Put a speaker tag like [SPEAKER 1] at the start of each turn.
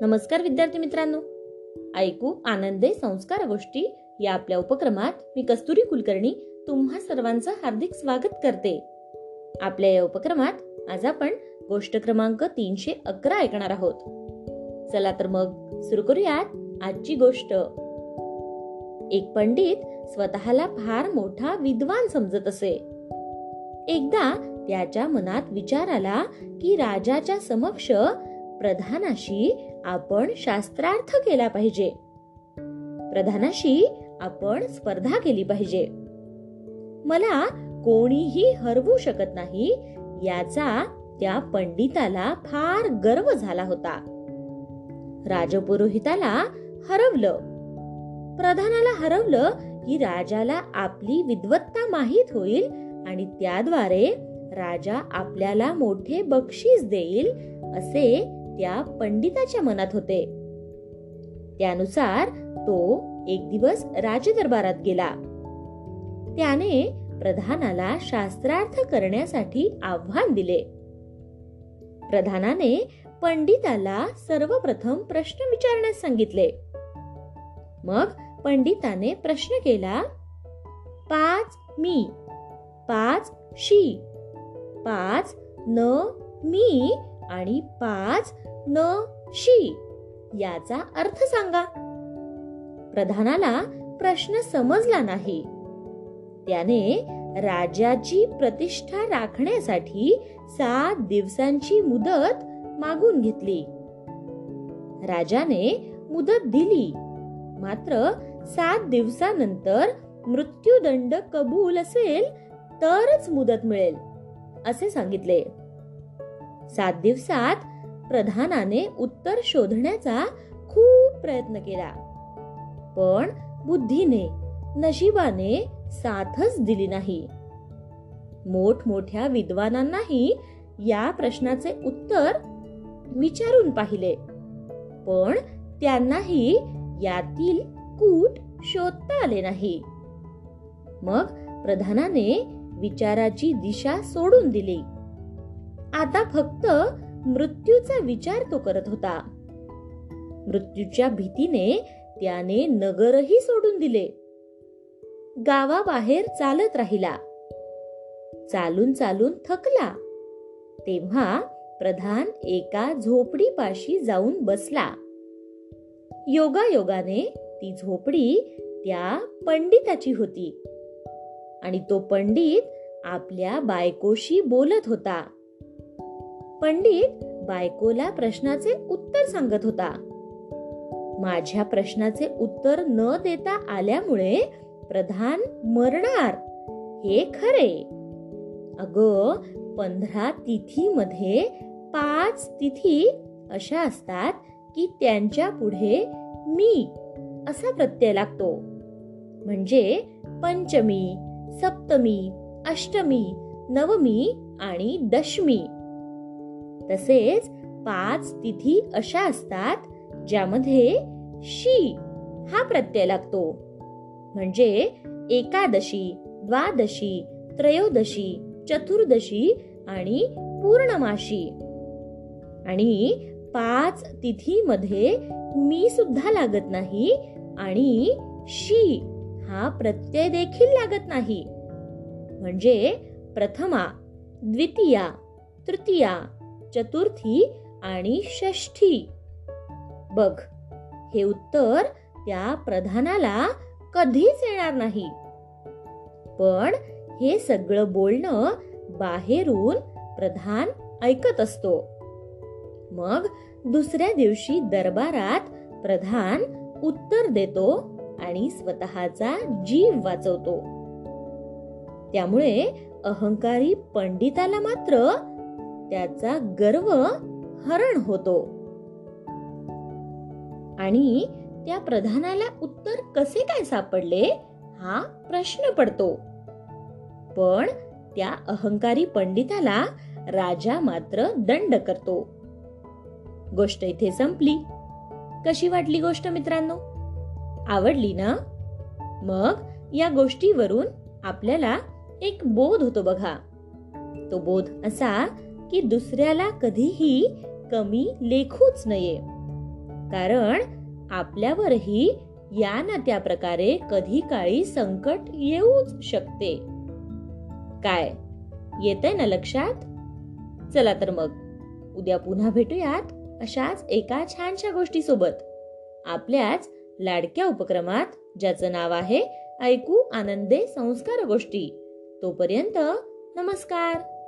[SPEAKER 1] नमस्कार विद्यार्थी मित्रांनो. ऐकू आनंदे संस्कार गोष्टी या आपल्या उपक्रमात मी कस्तुरी कुलकर्णी तुम्हा सर्वांचं हार्दिक स्वागत करते. आपल्या या उपक्रमात आज आपण गोष्ट क्रमांक तीनशे अकरा ऐकणार आहोत. चला तर मग सुरू करूयात आजची गोष्ट. एक पंडित स्वतःला फार मोठा विद्वान समजत असे. एकदा त्याच्या मनात विचार आला की राजाच्या समक्ष प्रधानाशी आपण शास्त्रार्थ केला पाहिजे. प्रधानाशी आपण स्पर्धा केली पाहिजे. मला कोणीही हरवू शकत नाही याचा त्या पंडिताला फार गर्व झाला होता. राजपुरोहिताला हरवलं. प्रधानाला हरवलं की राजाला आपली विद्वत्ता माहीत होईल आणि त्याद्वारे राजा आपल्याला मोठे बक्षीस देईल असे त्या पंडिताच्या मनात होते. त्यानुसार तो एक दिवस राजदरबारात गेला. त्याने प्रधानाला शास्त्रार्थ करण्यासाठी आव्हान दिले. प्रधानाने पंडिताला सर्वप्रथम प्रश्न विचारण्यास सांगितले. मग पंडिताने प्रश्न केला पाच मी पाच शी पाच न मी आणि पाच न शी याचा अर्थ सांगा. प्रधानाला प्रश्न समजला नाही. त्याने राजाची प्रतिष्ठा राखण्यासाठी सात दिवसांची मुदत मागून घेतली. राजाने मुदत दिली. मात्र सात दिवसानंतर मृत्यूदंड कबूल असेल तरच मुदत मिळेल असे सांगितले. सात दिवसात प्रधानाने उत्तर शोधण्याचा खूप प्रयत्न केला. पण बुद्धीने नशिबाने साथच दिली नाही. मोठमोठ्या विद्वानांनाही या प्रश्नाचे उत्तर विचारून पाहिले. पण त्यांनाही यातील कूट शोधता आले नाही. मग प्रधानाने विचाराची दिशा सोडून दिली. आता फक्त मृत्यूचा विचार तो करत होता. मृत्यूच्या भीतीने त्याने नगरही सोडून दिले. गावाबाहेर चालत राहिला. चालून चालून थकला. तेव्हा प्रधान एका झोपडीपाशी जाऊन बसला. योगायोगाने ती झोपडी त्या पंडिताची होती. आणि तो पंडित आपल्या बायकोशी बोलत होता. पंडित बायकोला प्रश्नाचे उत्तर सांगत होता. माझ्या प्रश्नाचे उत्तर न देता आल्यामुळे प्रधान मरणार. हे खरे. अग पंधरा तिथी मध्ये पाच तिथी अशा असतात की त्यांच्या पुढे मी असा प्रत्यय लागतो. म्हणजे पंचमी सप्तमी अष्टमी नवमी आणि दशमी. तसेच पाच तिथी अशा असतात ज्यामध्ये शी हा प्रत्यय लागतो. म्हणजे एकादशी द्वादशी त्रयोदशी चतुर्दशी आणि पूर्णमाशी. आणि पाच तिथीमध्ये मी सुद्धा लागत नाही आणि शी हा प्रत्यय देखील लागत नाही. म्हणजे प्रथमा द्वितीया तृतीया चतुर्थी आणि षष्ठी. बघ हे उत्तर त्या प्रधानाला कधीच येणार नाही. पण हे सगळं बोलणं बाहेरून प्रधान ऐकत असतो. मग दुसऱ्या दिवशी दरबारात प्रधान उत्तर देतो आणि स्वतःचा जीव वाचवतो. त्यामुळे अहंकारी पंडिताला मात्र त्याचा गर्व हरण होतो. आणि त्या प्रधानाला उत्तर कसे काय सापडले हा प्रश्न पडतो. पण त्या अहंकारी पंडिताला राजा मात्र दंड करतो. गोष्ट इथे संपली. कशी वाटली गोष्ट मित्रांनो? आवडली ना? मग या गोष्टीवरून आपल्याला एक बोध होतो बघा. तो बोध असा की दुसऱ्याला कधीही कमी लेखूच नये. कारण आपल्यावरही या ना त्या प्रकारे कधी काळी संकट येऊच शकते. काय? येतंय ना लक्षात? चला तर मग. उद्या पुन्हा भेटूयात अशाच एका छानशा गोष्टी सोबत आपल्याच लाडक्या उपक्रमात ज्याचं नाव आहे ऐकू आनंदे संस्कार गोष्टी. तोपर्यंत नमस्कार.